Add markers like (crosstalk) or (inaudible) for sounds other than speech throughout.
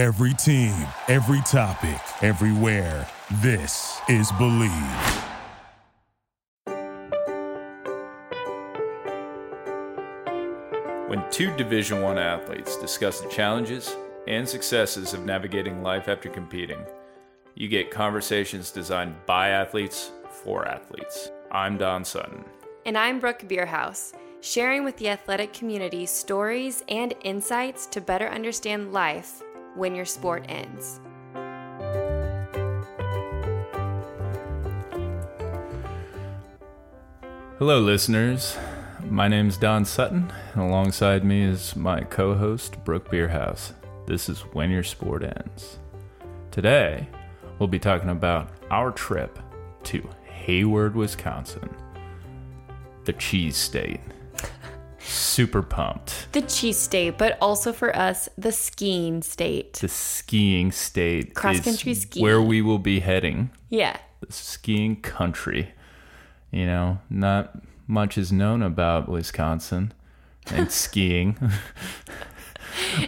Every team, every topic, everywhere. This is Bleav. When two Division 1 athletes discuss the challenges and successes of navigating life after competing, you get conversations designed by athletes for athletes. I'm Don Sutton. And I'm Brooke Beerhouse, sharing with the athletic community stories and insights to better understand life when your sport ends. Hello, listeners. My name is Don Sutton, and alongside me is my co host, Brooke Beerhouse. This is When Your Sport Ends. Today, we'll be talking about our trip to Hayward, Wisconsin, the cheese state. Super pumped. The cheese state, but also for us, the skiing state. The skiing state Cross country skiing. where we will be heading. Yeah. The skiing country. You know, not much is known about Wisconsin and (laughs) skiing.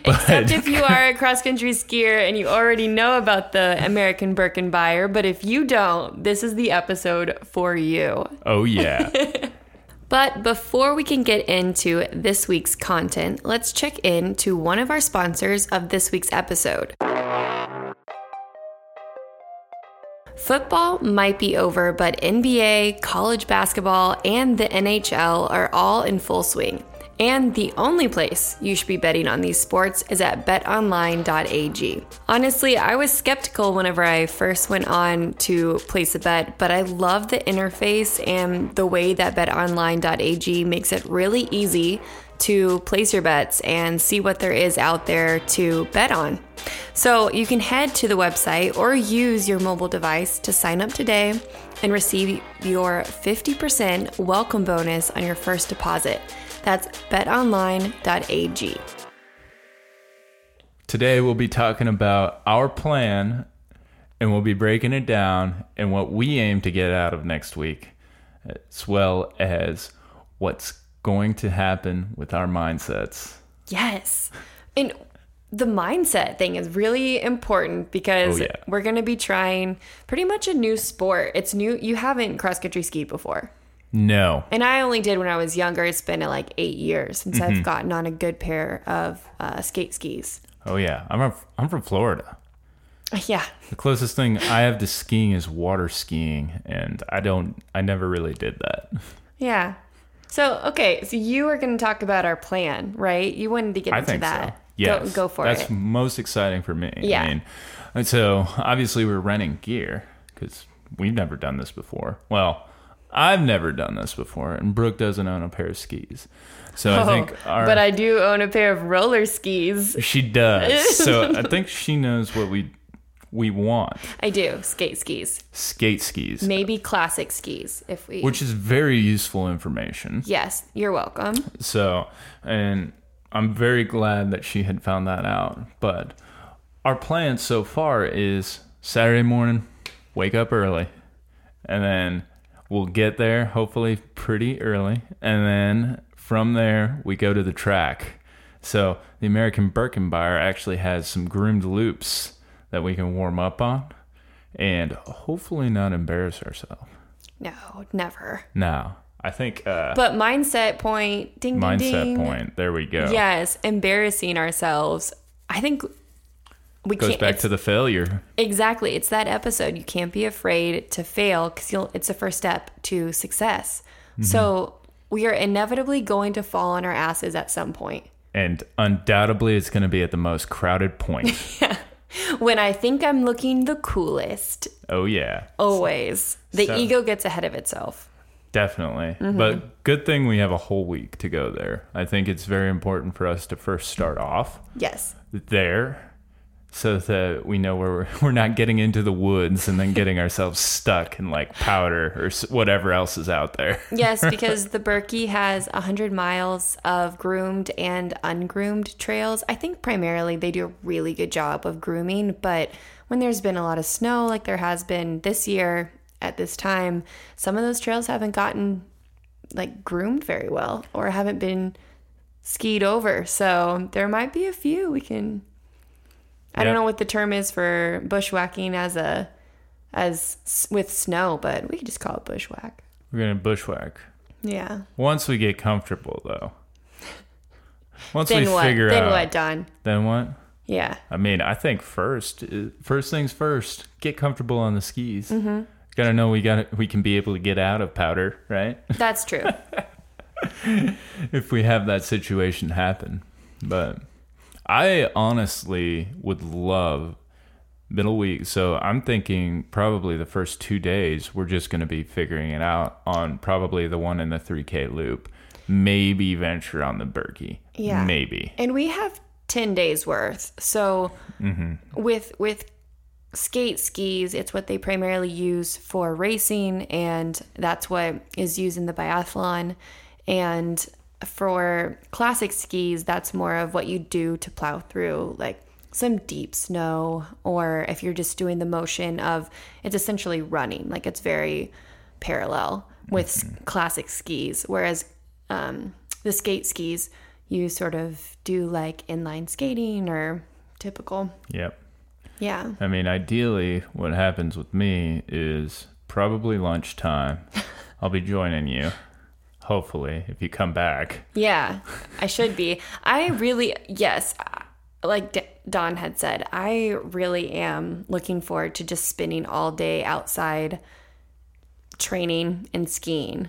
Except if you are a cross country skier and you already know about the American Birkebeiner, but if you don't, this is the episode for you. Oh yeah. (laughs) But before we can get into this week's content, let's check in to one of our sponsors of this week's episode. Football might be over, but NBA, college basketball, and the NHL are all in full swing. And the only place you should be betting on these sports is at betonline.ag. Honestly, I was skeptical whenever I first went on to place a bet, but I love the interface and the way that betonline.ag makes it really easy to place your bets and see what there is out there to bet on. So you can head to the website or use your mobile device to sign up today and receive your 50% welcome bonus on your first deposit. That's betonline.ag. Today we'll be talking about our plan and we'll be breaking it down and what we aim to get out of next week, as well as what's going to happen with our mindsets. Yes. And the mindset thing is really important because Oh, yeah. we're going to be trying pretty much a new sport. It's new. You haven't cross country skied before. No. And I only did when I was younger. It's been uh, like eight years since Mm-hmm. I've gotten on a good pair of uh, skate skis. Oh yeah. I'm from, I'm from Florida. (laughs) Yeah. The closest thing I have to skiing is water skiing and I don't I never really did that. Yeah. So, okay. So you are going to talk about our plan, right? You wanted to get I into think that. so. Yes. Go, go for That's it. most exciting for me. Yeah. I mean, and so obviously we're renting gear because we've never done this before. Well, I've never done this before, and Brooke doesn't own a pair of skis. So I oh, think our Oh, but I do own a pair of roller skis. she does. (laughs) so I think she knows what we we want. I do. Skate skis. Skate skis, Maybe classic skis if we. which is very useful information. yes, you're welcome. So, and I'm very glad that she had found that out. But our plan so far is Saturday morning, wake up early, and then we'll get there hopefully pretty early. And then from there, we go to the track. So, the American Birkebeiner actually has some groomed loops that we can warm up on and hopefully not embarrass ourselves. No, never. Now, I think uh, But mindset point, ding, ding, mindset point, there we go. Yes, embarrassing ourselves. I think we goes back to the failure. exactly. It's that episode. You can't be afraid to fail because you'll. It's the first step to success. Mm-hmm. So we are inevitably going to fall on our asses at some point. And undoubtedly, it's going to be at the most crowded point. (laughs) When I think I'm looking the coolest, oh, yeah, always the So- ego gets ahead of itself. definitely. Mm-hmm. But good thing we have a whole week to go there. I think it's very important for us to first start off Yes. there so that we know where we're, (laughs) we're not getting into the woods and then (laughs) getting ourselves stuck in like powder or whatever else is out there. (laughs) Yes, because the Birkie has 100 miles of groomed and ungroomed trails. I think primarily they do a really good job of grooming, but when there's been a lot of snow, like there has been this year at this time, some of those trails haven't gotten like groomed very well or haven't been skied over. So there might be a few we can I don't know what the term is for bushwhacking as a as with snow, but we could just call it bushwhack. We're gonna bushwhack. Yeah. Once we get comfortable, though. (laughs) Once Then we what? figure then out, what, Don? then what? Yeah. I mean, I think first, first things first. Get comfortable on the skis. Mm-hmm. Gotta know we got we can be able to get out of powder, right? That's true. (laughs) if we have that situation happen. But I honestly would love middle week. So I'm thinking probably the first two days we're just going to be figuring it out on probably the one in the 3K loop. Maybe venture on the Birkie. Yeah. Maybe. and we have 10 days worth. So Mm-hmm. with with skate skis, it's what they primarily use for racing and that's what is used in the biathlon and for classic skis, that's more of what you do to plow through like some deep snow or if you're just doing the motion of it's essentially running, like it's very parallel with s classic skis. Whereas um, the skate skis you sort of do like inline skating or typical. Yep. yeah. I mean, ideally, what happens with me is probably lunchtime. (laughs) I'll be joining you, hopefully, if you come back. yeah i should be i really yes like D- don had said i really am looking forward to just spending all day outside training and skiing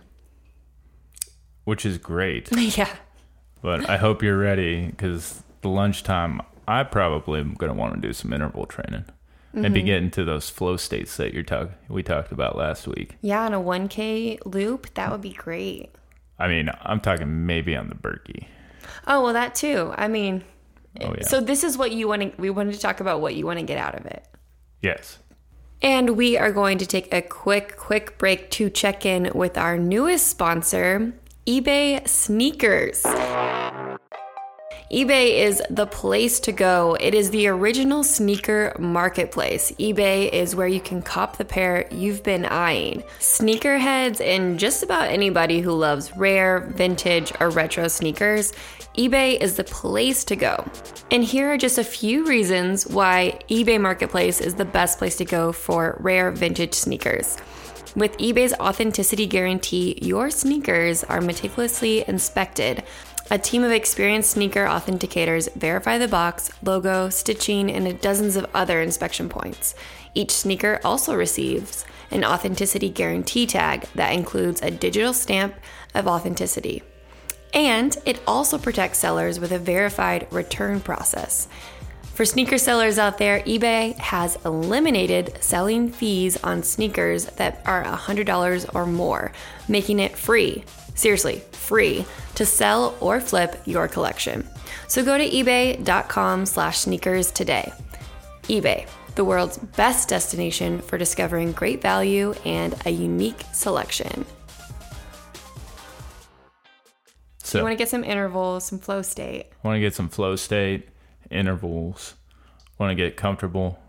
Which is great. (laughs) yeah But I hope you're ready because the lunchtime, I probably am going to want to do some interval training. Maybe Mm-hmm. get into those flow states that you're talk- we talked about last week. yeah on a 1k loop that would be great I mean, I'm talking maybe on the Birkie. oh well that too i mean Oh, yeah. so this is what you want to we wanted to talk about what you want to get out of it yes. And we are going to take a quick, quick break to check in with our newest sponsor, eBay Sneakers. eBay is the place to go. It is the original sneaker marketplace. eBay is where you can cop the pair you've been eyeing. Sneakerheads and just about anybody who loves rare, vintage, or retro sneakers, eBay is the place to go. And here are just a few reasons why eBay Marketplace is the best place to go for rare vintage sneakers. With eBay's authenticity guarantee, your sneakers are meticulously inspected. A team of experienced sneaker authenticators verify the box, logo, stitching, and dozens of other inspection points. Each sneaker also receives an authenticity guarantee tag that includes a digital stamp of authenticity. And it also protects sellers with a verified return process. For sneaker sellers out there, eBay has eliminated selling fees on sneakers that are $100 or more, making it free, seriously, free, to sell or flip your collection. So go to ebay.com slash sneakers today. eBay, the world's best destination for discovering great value and a unique selection. So You want to get some intervals, some flow state. want to get some flow state intervals want to get comfortable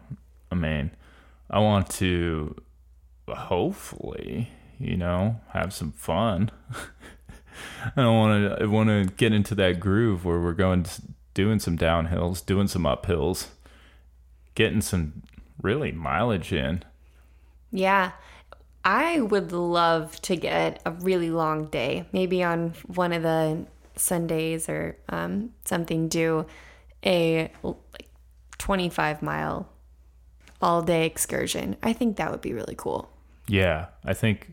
i mean i want to hopefully you know have some fun. (laughs) I don't want to i want to get into that groove where we're going doing some downhills doing some uphills getting some really mileage in. Yeah. I would love to get a really long day, maybe on one of the Sundays or um, something, do a like 25 mile all day excursion. I think that would be really cool. yeah i think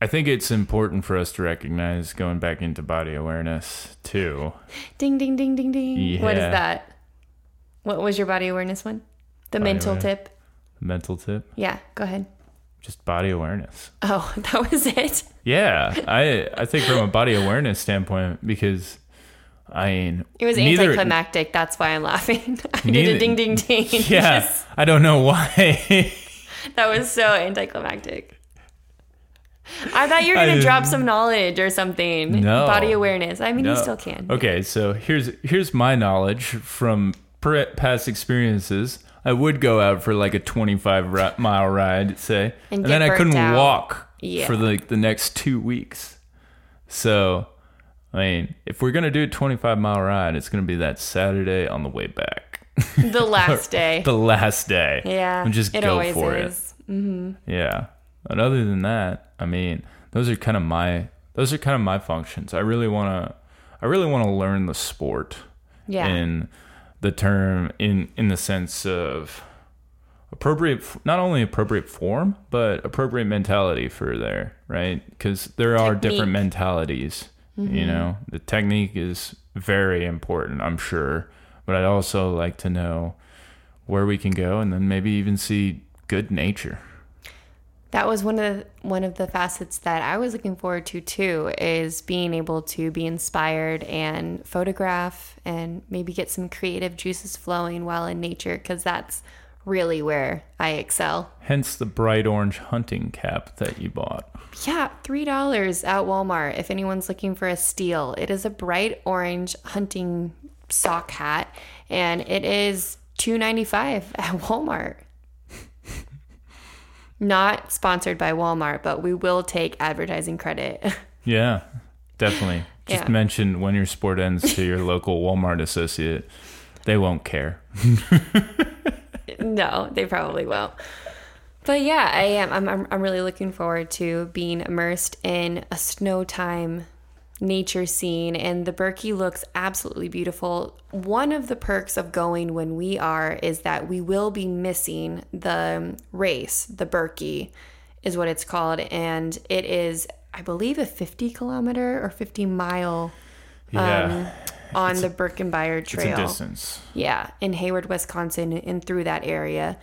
i think it's important for us to recognize going back into body awareness too Ding, ding, ding, ding, ding. What is that? What was your body awareness one? The Body mental awareness. tip? mental tip Yeah, go ahead. just body awareness Oh, (laughs) that was it. yeah i i think from a body awareness standpoint because i mean It was neither- anticlimactic. That's why I'm laughing. (laughs) I did a ding, ding, ding. (laughs) yeah Just- (laughs) i don't know why That was so anticlimactic. I thought you were gonna I- drop some knowledge or something. No. Body awareness. I mean, you still can. okay so here's here's my knowledge from past experiences i would go out for like a 25 mile ride say And and, then i couldn't out. walk Yeah. for like the next two weeks so i mean if we're gonna do a 25 mile ride it's gonna be that saturday on the way back The last (laughs) day. the last day. yeah. And just it go always for is. it. Yeah. But other than that, I mean, those are kind of my those are kind of my functions. I really want to I really want to learn the sport Yeah. in the term in in the sense of appropriate not only appropriate form but appropriate mentality for there right because there are different Technique. Mentalities you mm-hmm. know the technique is very important i'm sure. But i'd also like to know where we can go and then maybe even see good nature. That was one of the, one of the facets that I was looking forward to too is being able to be inspired and photograph and maybe get some creative juices flowing while in nature because that's really where I excel. hence the bright orange hunting cap that you bought Yeah, $3 at Walmart if anyone's looking for a steal. It is a bright orange hunting sock hat and it is $2.95 (laughs) at Walmart. (laughs) Not sponsored by Walmart, but we will take advertising credit. (laughs) yeah definitely just Yeah. mention when your sport ends to your local walmart associate they won't care (laughs) no, they probably won't. But yeah, I am. I'm, I'm, I'm really looking forward to being immersed in a snow time nature scene, and the Birkie looks absolutely beautiful. One of the perks of going when we are is that we will be missing the race. The Birkie is what it's called, and it is, I believe, a 50 kilometer or 50 mile yeah um, (laughs) on the it's a Trail. distance Yeah, in Hayward, Wisconsin, and through that area.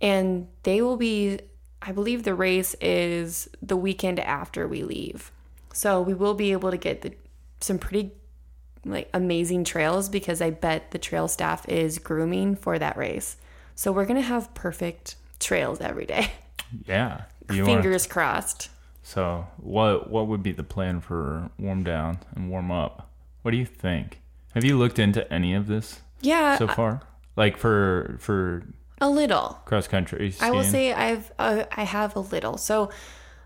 And they will be, I believe the race is the weekend after we leave. So we will be able to get the, some pretty like amazing trails because I bet the trail staff is grooming for that race. So we're going to have perfect trails every day. (laughs) Yeah. Fingers crossed. so what what would be the plan for warm down and warm up? What do you think? Have you looked into any of this Yeah, so far? Like for for a little. cross country I will say I've uh, I have a little. So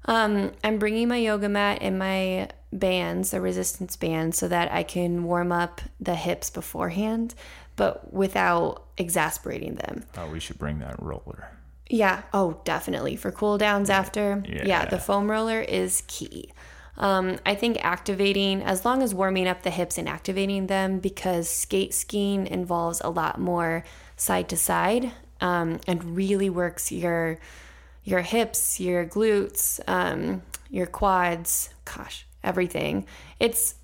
um, I'm bringing my yoga mat and my bands, the resistance bands, so that I can warm up the hips beforehand, but without exasperating them. Oh, we should bring that roller. Yeah. Oh, definitely for cool downs after. Yeah. Yeah. the foam roller is key. Um, I think activating, as long as warming up the hips and activating them, because skate skiing involves a lot more side to side um, and really works your your hips, your glutes, um, your quads. Gosh, everything. It's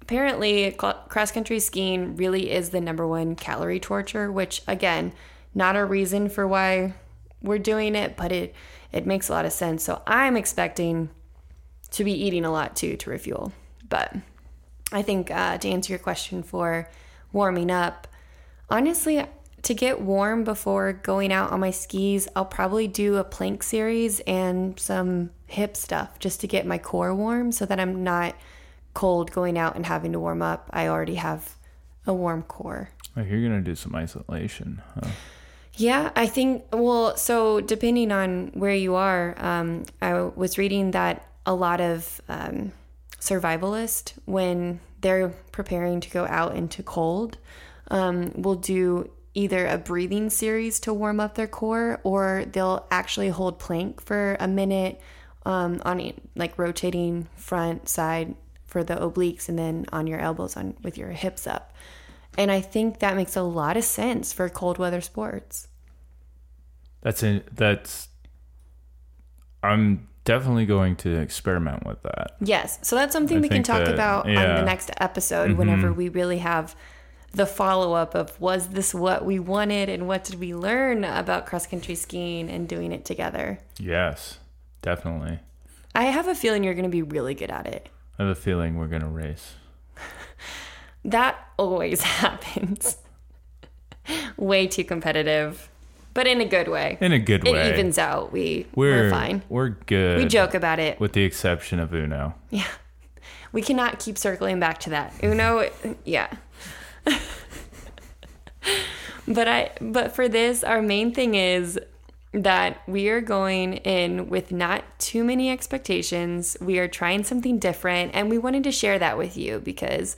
apparently cross country skiing really is the number one calorie torture which again not a reason for why we're doing it but it it makes a lot of sense so i'm expecting to be eating a lot too to refuel but i think uh, to answer your question for warming up honestly to get warm before going out on my skis i'll probably do a plank series and some hip stuff just to get my core warm so that i'm not cold going out and having to warm up, I already have a warm core. Like you're gonna do some isolation. Huh? Yeah, I think, well, so depending on where you are, um, I was reading that a lot of um, survivalists, when they're preparing to go out into cold, um, will do either a breathing series to warm up their core or they'll actually hold plank for a minute um, on like rotating front side for the obliques and then on your elbows on with your hips up. And I think that makes a lot of sense for cold weather sports. That's it. That's. I'm definitely going to experiment with that. Yes. So that's something I we can talk that- about on yeah. Mm-hmm. the next episode whenever we really have the follow up of was this what we wanted and what did we learn about cross country skiing and doing it together. Yes, definitely. I have a feeling you're going to be really good at it. I have a feeling we're gonna race. (laughs) That always (laughs) happens. Way too competitive, but in a good way. In a good way. It evens out. We We're we're fine. We're good. We joke about it. with the exception of Uno. Yeah. We cannot keep circling back to that. Uno, yeah. (laughs) but I but for this our main thing is that we are going in with not too many expectations. We are trying something different and we wanted to share that with you because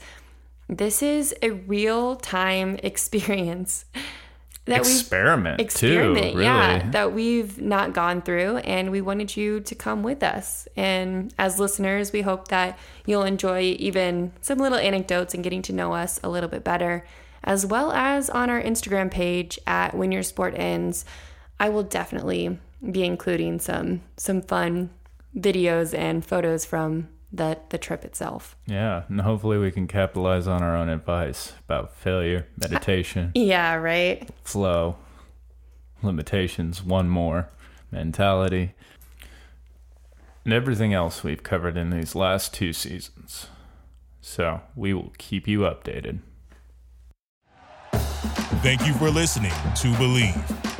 This is a real time (laughs) experience that experiment, we've experiment, too, really. yeah, that we've not gone through, and we wanted you to come with us. And as listeners, we hope that you'll enjoy even some little anecdotes and getting to know us a little bit better, as well as on our Instagram page at When Your Sport Ends. I will definitely be including some some fun videos and photos from the the trip itself. Yeah, and hopefully we can capitalize on our own advice about failure, (laughs) meditation, Yeah, right. flow, limitations, one more, mentality, and everything else we've covered in these last two seasons. So we will keep you updated. Thank you for listening to Bleav.